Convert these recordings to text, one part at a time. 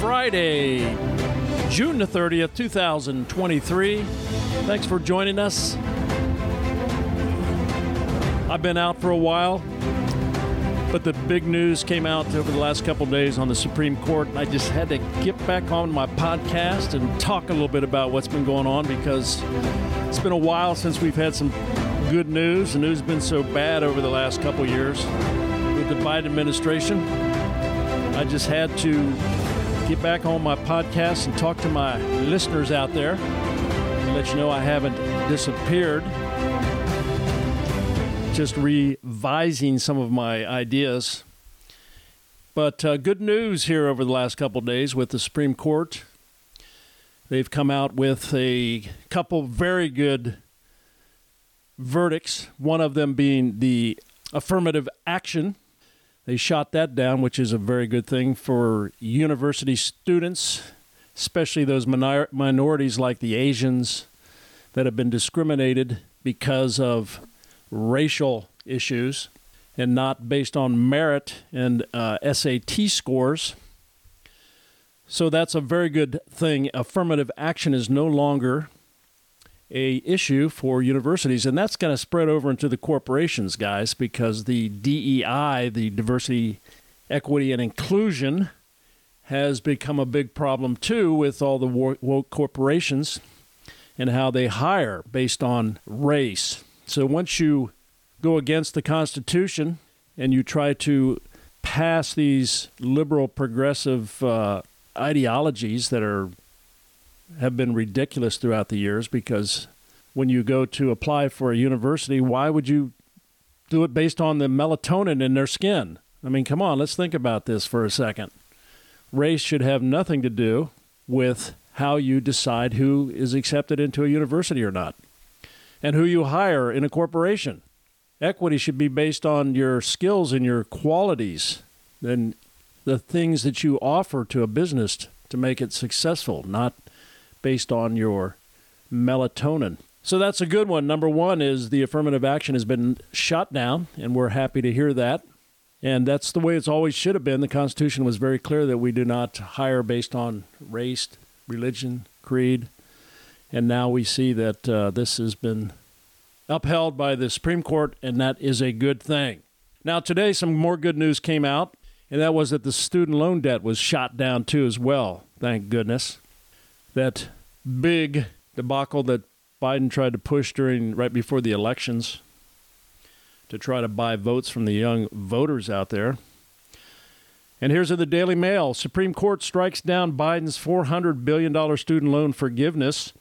Friday, June the 30th, 2023. Thanks for joining us. I've been out for a while, but the big news came out over the last couple days on the Supreme Court, and I just had to get back on my podcast and talk a little bit about what's been going on because it's been a while since we've had some good news. The news has been so bad over the last couple years with the Biden administration. I just had to get back on my podcast and talk to my listeners out there and let you know I haven't disappeared. Just revising some of my ideas. But uh, good news here over the last couple days with the Supreme Court. They've come out with a couple very good verdicts, one of them being the affirmative action. They shot that down, which is a very good thing for university students, especially those minor- minorities like the Asians that have been discriminated because of racial issues and not based on merit and uh, SAT scores. So that's a very good thing. Affirmative action is no longer a issue for universities, and that's going to spread over into the corporations, guys, because the DEI, the diversity, equity, and inclusion, has become a big problem too with all the woke corporations and how they hire based on race. So once you go against the Constitution and you try to pass these liberal progressive uh, ideologies that are have been ridiculous throughout the years because when you go to apply for a university, why would you do it based on the melatonin in their skin? I mean, come on, let's think about this for a second. Race should have nothing to do with how you decide who is accepted into a university or not and who you hire in a corporation. Equity should be based on your skills and your qualities and the things that you offer to a business to make it successful, not based on your melatonin. So that's a good one. Number one is the affirmative action has been shot down, and we're happy to hear that. And that's the way it's always should have been. The Constitution was very clear that we do not hire based on race, religion, creed. And now we see that uh, this has been upheld by the Supreme Court, and that is a good thing. Now, today, some more good news came out, and that was that the student loan debt was shot down too, as well. Thank goodness that big debacle that Biden tried to push during right before the elections to try to buy votes from the young voters out there. And here's the Daily Mail Supreme Court strikes down Biden's $400 billion student loan forgiveness.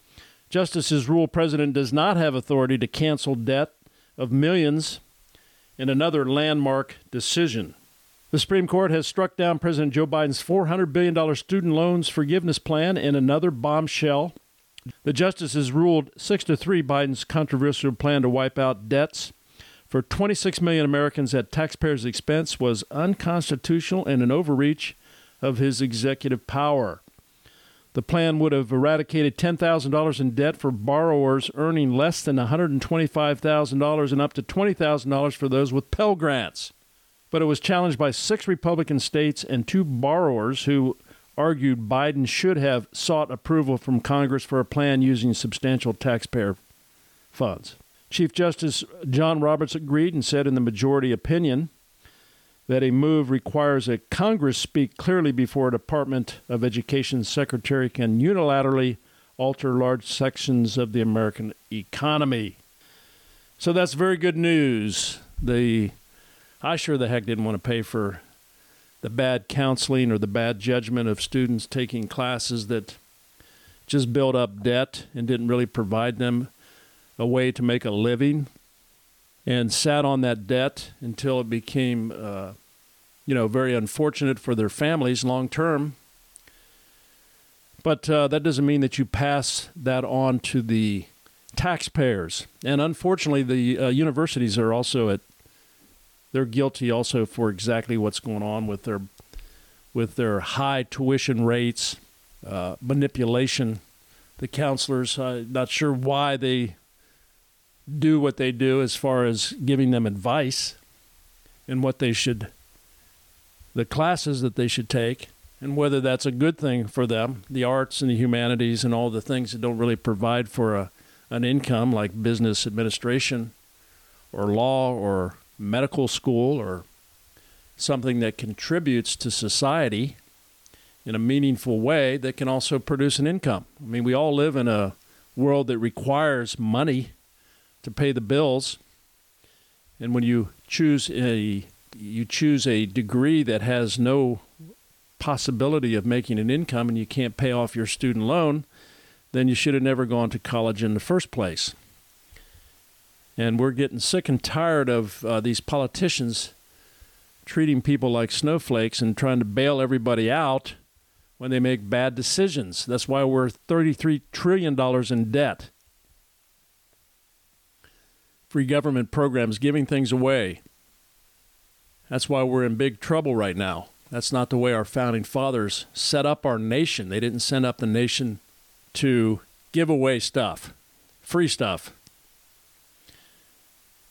Justices rule president does not have authority to cancel debt of millions in another landmark decision. The Supreme Court has struck down President Joe Biden's $400 billion student loans forgiveness plan in another bombshell. The justices ruled 6 to 3 Biden's controversial plan to wipe out debts for 26 million Americans at taxpayers' expense was unconstitutional and an overreach of his executive power. The plan would have eradicated $10,000 in debt for borrowers earning less than $125,000 and up to $20,000 for those with Pell Grants but it was challenged by six Republican states and two borrowers who argued Biden should have sought approval from Congress for a plan using substantial taxpayer funds. Chief Justice John Roberts agreed and said in the majority opinion that a move requires that Congress speak clearly before a Department of Education secretary can unilaterally alter large sections of the American economy. So that's very good news. The I sure the heck didn't want to pay for the bad counseling or the bad judgment of students taking classes that just built up debt and didn't really provide them a way to make a living and sat on that debt until it became uh, you know very unfortunate for their families long term But uh, that doesn't mean that you pass that on to the taxpayers. And unfortunately, the uh, universities are also at they're guilty also for exactly what's going on with their with their high tuition rates, uh, manipulation. The counselors, uh, not sure why they do what they do as far as giving them advice and what they should, the classes that they should take, and whether that's a good thing for them, the arts and the humanities and all the things that don't really provide for a, an income like business administration or law or medical school or something that contributes to society in a meaningful way that can also produce an income. I mean, we all live in a world that requires money to pay the bills. And when you choose a you choose a degree that has no possibility of making an income and you can't pay off your student loan, then you should have never gone to college in the first place. And we're getting sick and tired of uh, these politicians treating people like snowflakes and trying to bail everybody out when they make bad decisions. That's why we're $33 trillion in debt. Free government programs giving things away. That's why we're in big trouble right now. That's not the way our founding fathers set up our nation. They didn't set up the nation to give away stuff, free stuff.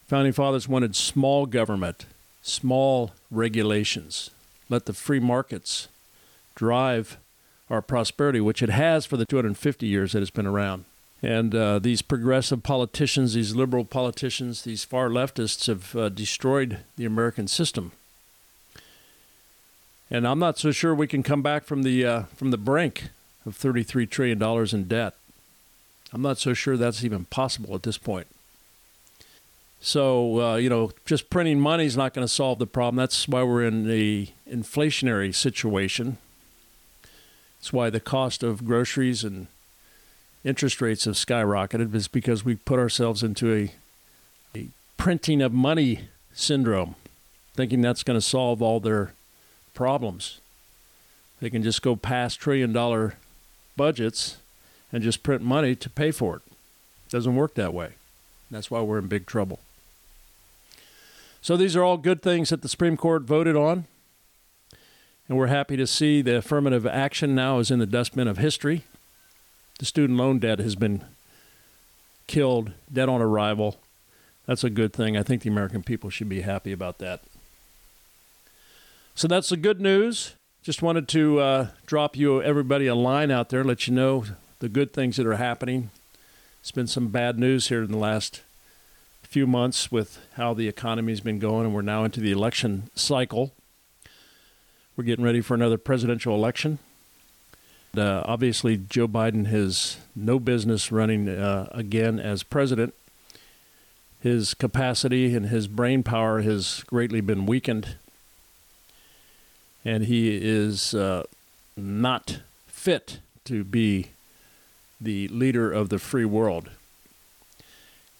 Founding fathers wanted small government, small regulations. Let the free markets drive our prosperity, which it has for the 250 years that it's been around. And uh, these progressive politicians, these liberal politicians, these far leftists have uh, destroyed the American system. And I'm not so sure we can come back from the uh, from the brink of 33 trillion dollars in debt. I'm not so sure that's even possible at this point. So, uh, you know, just printing money is not going to solve the problem. That's why we're in the inflationary situation. That's why the cost of groceries and interest rates have skyrocketed, is because we put ourselves into a, a printing of money syndrome, thinking that's going to solve all their problems. They can just go past trillion dollar budgets and just print money to pay for it. Doesn't work that way. That's why we're in big trouble. So these are all good things that the Supreme Court voted on. And we're happy to see the affirmative action now is in the dustbin of history. The student loan debt has been killed, dead on arrival. That's a good thing. I think the American people should be happy about that. So that's the good news. Just wanted to uh, drop you, everybody, a line out there, let you know the good things that are happening. It's been some bad news here in the last few months with how the economy's been going, and we're now into the election cycle. We're getting ready for another presidential election. Uh, obviously, Joe Biden has no business running uh, again as president. His capacity and his brain power has greatly been weakened, and he is uh, not fit to be the leader of the free world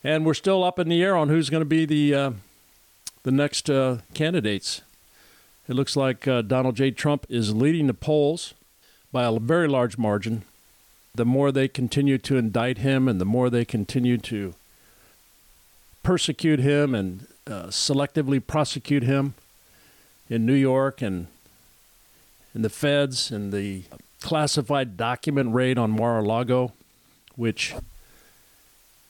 and we're still up in the air on who's going to be the uh, the next uh, candidates. It looks like uh, Donald J. Trump is leading the polls by a very large margin. The more they continue to indict him, and the more they continue to persecute him and uh, selectively prosecute him in New York and in the feds and the classified document raid on Mar-a-Lago, which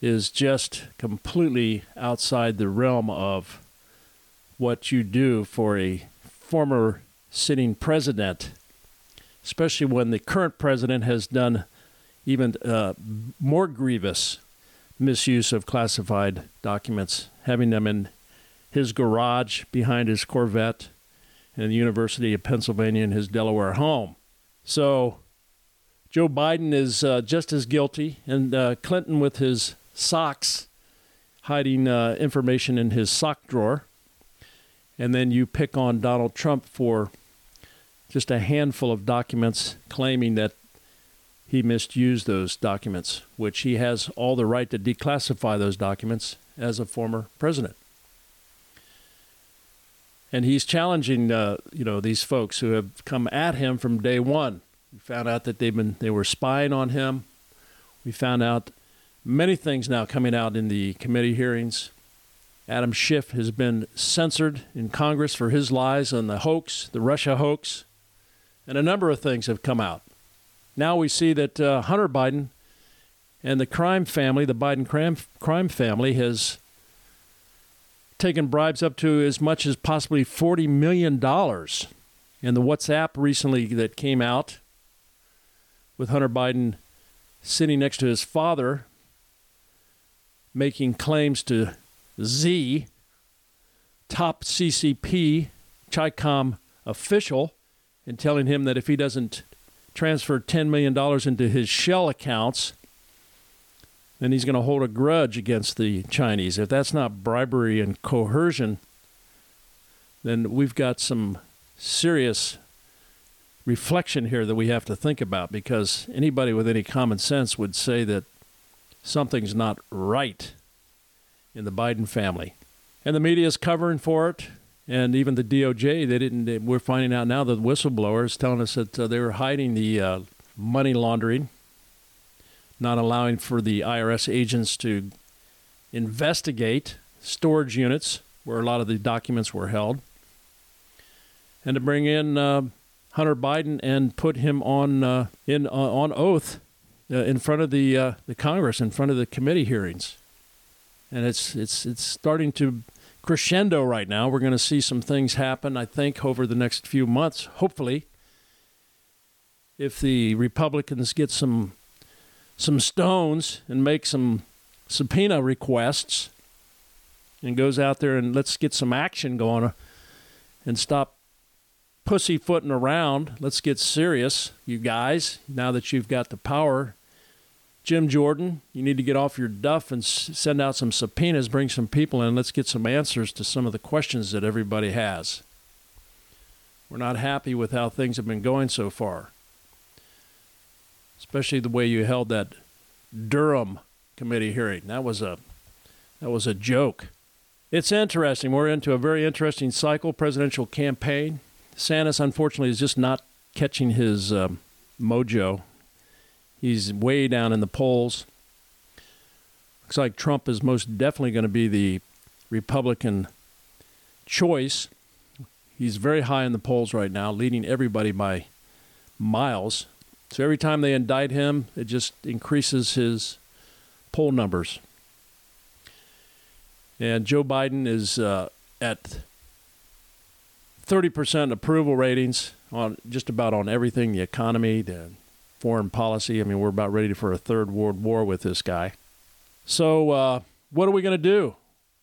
is just completely outside the realm of what you do for a former sitting president, especially when the current president has done even uh, more grievous misuse of classified documents, having them in his garage behind his Corvette in the University of Pennsylvania in his Delaware home. So Joe Biden is uh, just as guilty, and uh, Clinton, with his socks, hiding uh, information in his sock drawer. And then you pick on Donald Trump for just a handful of documents claiming that he misused those documents, which he has all the right to declassify those documents as a former president. And he's challenging, uh, you know, these folks who have come at him from day one We found out that they've been they were spying on him. We found out many things now coming out in the committee hearings. Adam Schiff has been censored in Congress for his lies on the hoax, the Russia hoax, and a number of things have come out. Now we see that uh, Hunter Biden and the crime family, the Biden crime, family, has taken bribes up to as much as possibly $40 million. And the WhatsApp recently that came out with Hunter Biden sitting next to his father, making claims to Z, top CCP, CHICOM official, and telling him that if he doesn't transfer $10 million into his shell accounts, then he's going to hold a grudge against the Chinese. If that's not bribery and coercion, then we've got some serious reflection here that we have to think about because anybody with any common sense would say that something's not right in the Biden family. And the media is covering for it. And even the DOJ, they didn't. They, we're finding out now that the whistleblowers telling us that uh, they were hiding the uh, money laundering not allowing for the IRS agents to investigate storage units where a lot of the documents were held, and to bring in uh, Hunter Biden and put him on uh, in uh, on oath in front of the uh, the Congress, in front of the committee hearings, and it's it's it's starting to crescendo right now. We're going to see some things happen, I think, over the next few months. Hopefully, if the Republicans get some some stones and make some subpoena requests and goes out there and let's get some action going and stop pussyfooting around. Let's get serious, you guys, now that you've got the power. Jim Jordan, you need to get off your duff and s- send out some subpoenas, bring some people in. Let's get some answers to some of the questions that everybody has. We're not happy with how things have been going so far especially the way you held that Durham committee hearing. That was a that was a joke. It's interesting. We're into a very interesting cycle, presidential campaign. Sanders, unfortunately, is just not catching his um, mojo. He's way down in the polls. Looks like Trump is most definitely going to be the Republican choice. He's very high in the polls right now, leading everybody by miles. So every time they indict him, it just increases his poll numbers. And Joe Biden is uh, at 30% approval ratings on just about on everything the economy, the foreign policy. I mean, we're about ready for a third world war with this guy. So, uh, what are we going to do?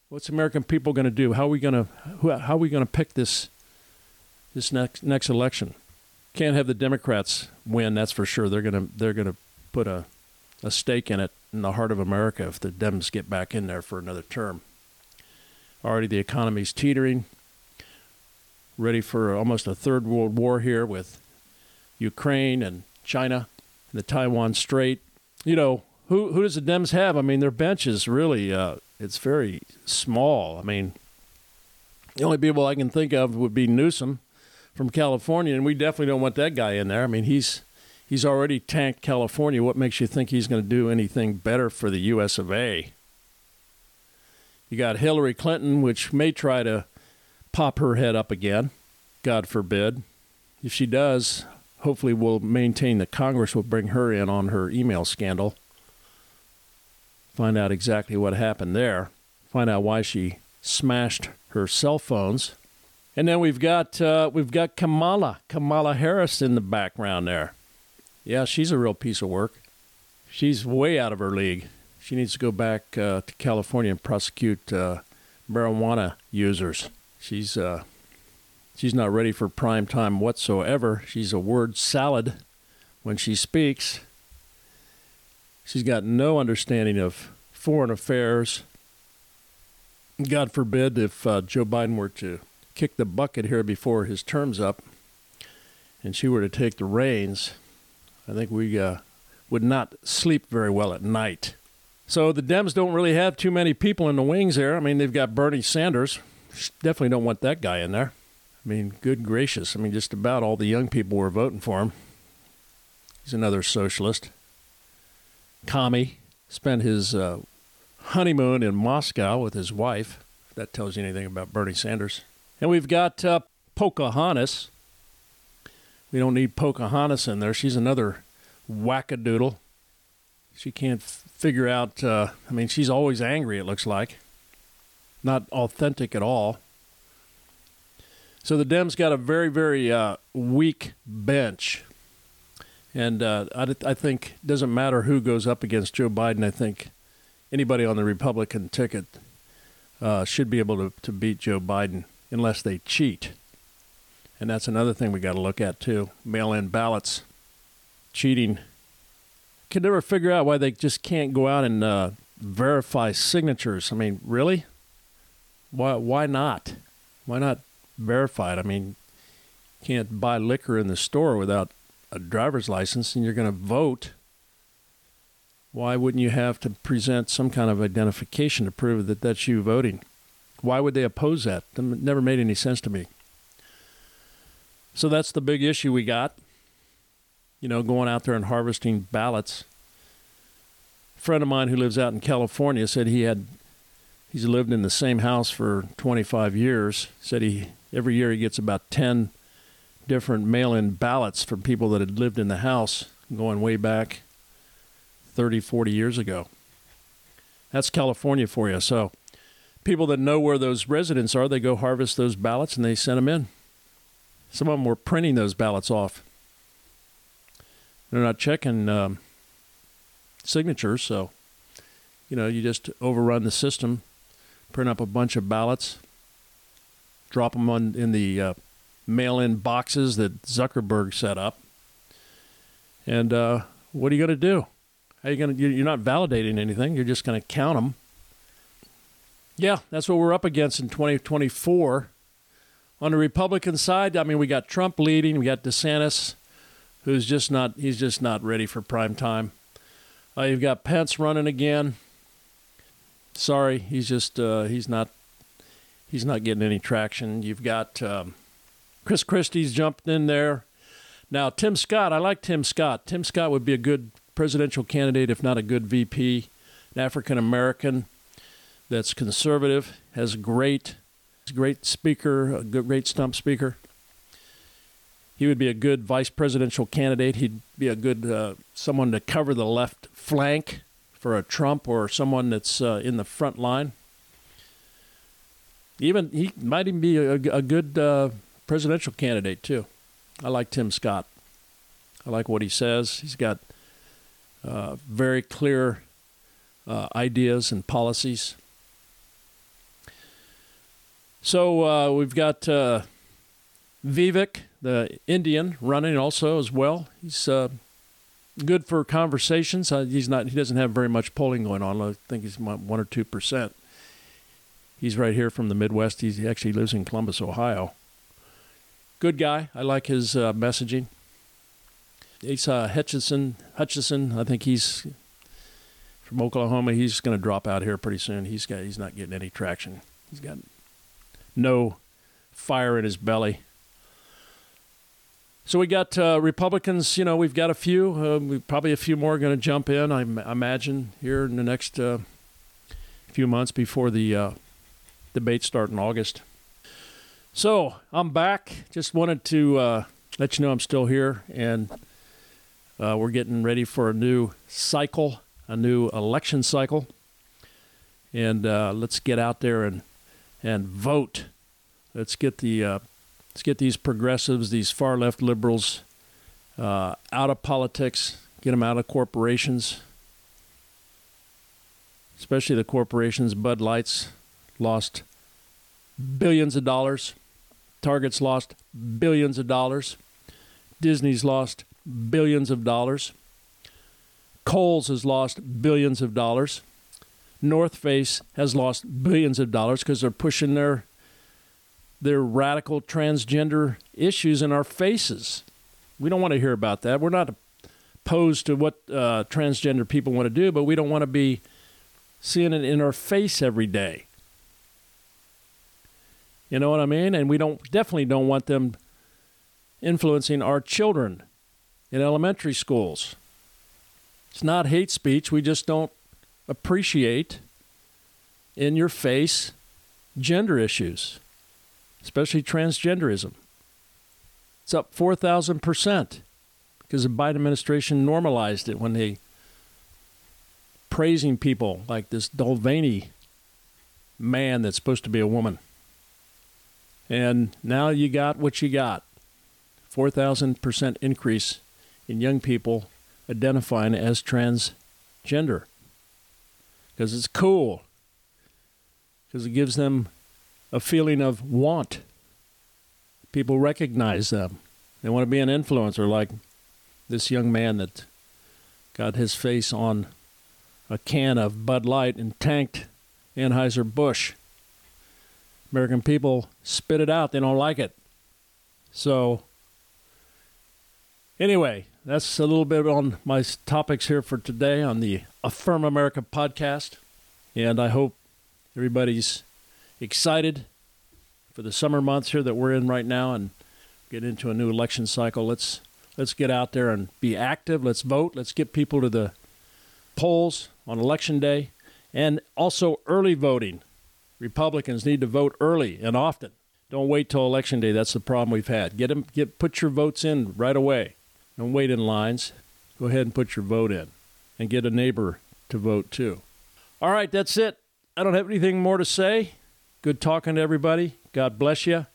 What's American people going to do? How are we going to how are we going to pick this this next next election? Can't have the Democrats win. That's for sure. They're gonna they're gonna put a a stake in it in the heart of America if the Dems get back in there for another term. Already the economy's teetering. Ready for almost a third world war here with Ukraine and China, and the Taiwan Strait. You know who who does the Dems have? I mean, their bench is really uh, it's very small. I mean, the only people I can think of would be Newsom from California, and we definitely don't want that guy in there. I mean, he's he's already tanked California. What makes you think he's going to do anything better for the U.S. of A? You got Hillary Clinton, which may try to pop her head up again. God forbid. If she does, hopefully we'll maintain that Congress will bring her in on her email scandal. Find out exactly what happened there. Find out why she smashed her cell phones and then we've got uh, we've got Kamala Kamala Harris in the background there. Yeah, she's a real piece of work. She's way out of her league. She needs to go back uh, to California and prosecute uh, marijuana users. She's uh, she's not ready for prime time whatsoever. She's a word salad when she speaks. She's got no understanding of foreign affairs. God forbid if uh, Joe Biden were to kick the bucket here before his term's up, and she were to take the reins, I think we uh, would not sleep very well at night. So the Dems don't really have too many people in the wings there. I mean, they've got Bernie Sanders. Definitely don't want that guy in there. I mean, good gracious. I mean, just about all the young people were voting for him. He's another socialist. Commie spent his uh, honeymoon in Moscow with his wife. If that tells you anything about Bernie Sanders. And we've got uh, Pocahontas. We don't need Pocahontas in there. She's another wackadoodle. She can't f- figure out. Uh, I mean, she's always angry, it looks like. Not authentic at all. So the Dems got a very, very uh, weak bench. And uh, I, I think it doesn't matter who goes up against Joe Biden. I think anybody on the Republican ticket uh, should be able to, to beat Joe Biden unless they cheat. And that's another thing we got to look at, too mail in ballots, cheating. Can never figure out why they just can't go out and uh, verify signatures. I mean, really? Why, why not? Why not verify it? I mean, you can't buy liquor in the store without a driver's license and you're going to vote. Why wouldn't you have to present some kind of identification to prove that that's you voting? Why would they oppose that? It never made any sense to me. So that's the big issue we got. You know, going out there and harvesting ballots. A friend of mine who lives out in California said he had he's lived in the same house for 25 years. Said he every year he gets about 10 different mail-in ballots from people that had lived in the house going way back 30, 40 years ago. That's California for you. So people that know where those residents are, they go harvest those ballots and they send them in. Some of them were printing those ballots off. They're not checking um, signatures, so you know you just overrun the system, print up a bunch of ballots, drop them on in the uh, mail-in boxes that Zuckerberg set up, and uh, what are you going to do? How you going to? You're not validating anything. You're just going to count them. Yeah, that's what we're up against in 2024. On the Republican side, I mean, we got Trump leading, we got DeSantis, who's just not he's just not ready for prime time. Uh, you've got Pence running again. Sorry, he's just uh, he's not he's not getting any traction. You've got um, Chris Christie's jumped in there. Now Tim Scott, I like Tim Scott. Tim Scott would be a good presidential candidate, if not a good VP. An African American that's conservative, has great great speaker, a good, great stump speaker. He would be a good vice presidential candidate. He'd be a good uh, someone to cover the left flank for a Trump or someone that's uh, in the front line. Even he might even be a, a good uh, presidential candidate too. I like Tim Scott. I like what he says. He's got uh, very clear uh, ideas and policies. So uh, we've got uh, Vivek, the Indian, running also as well. He's uh, good for conversations. He's not. He doesn't have very much polling going on. I think he's one or two percent. He's right here from the Midwest. He's, he actually lives in Columbus, Ohio. Good guy. I like his uh, messaging. Asa Hutchinson. Hutchinson. I think he's from Oklahoma. He's going to drop out here pretty soon. He's got. He's not getting any traction. He's got no fire in his belly. So we got uh, Republicans. You know, we've got a few. Uh, we probably a few more going to jump in. I, m- imagine here in the next uh, few months before the uh, debates start in August. So I'm back. Just wanted to uh, let you know I'm still here, and uh, we're getting ready for a new cycle, a new election cycle, and let's get out there and and vote. Let's get the uh, let's get these progressives, these far left liberals, uh, out of politics. Get them out of corporations, especially the corporations. Bud Light's lost billions of dollars. Target's lost billions of dollars. Disney's lost billions of dollars. Kohl's has lost billions of dollars. North Face has lost billions of dollars because they're pushing their their radical transgender issues in our faces. We don't want to hear about that. We're not opposed to what uh, transgender people want to do, but we don't want to be seeing it in our face every day. You know what I mean? And we don't definitely don't want them influencing our children in elementary schools. It's not hate speech. We just don't appreciate in your face gender issues, especially transgenderism. It's up 4,000% because the Biden administration normalized it when they praising people like this Mulvaney man that's supposed to be a woman. And now you got what you got 4,000% increase in young people identifying as transgender. Because it's cool. Because it gives them a feeling of want. People recognize them. They want to be an influencer like this young man that got his face on a can of Bud Light and tanked Anheuser-Busch. American people spit it out. They don't like it. So, anyway, that's a little bit on my topics here for today on the Affirm America podcast. And I hope everybody's excited for the summer months here that we're in right now and get into a new election cycle. Let's let's get out there and be active. Let's vote. Let's get people to the polls on election day and also early voting. Republicans need to vote early and often. Don't wait till election day. That's the problem we've had. Get them get put your votes in right away. Don't wait in lines. Go ahead and put your vote in and get a neighbor to vote too. All right, that's it. I don't have anything more to say. Good talking to everybody. God bless you.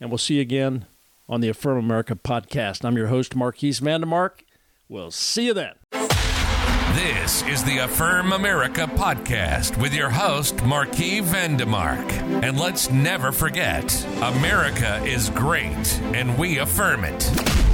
And we'll see you again on the Affirm America podcast. I'm your host, Marquise Vandemark. We'll see you then. This is the Affirm America podcast with your host, Marquis Vandemark. And let's never forget America is great, and we affirm it.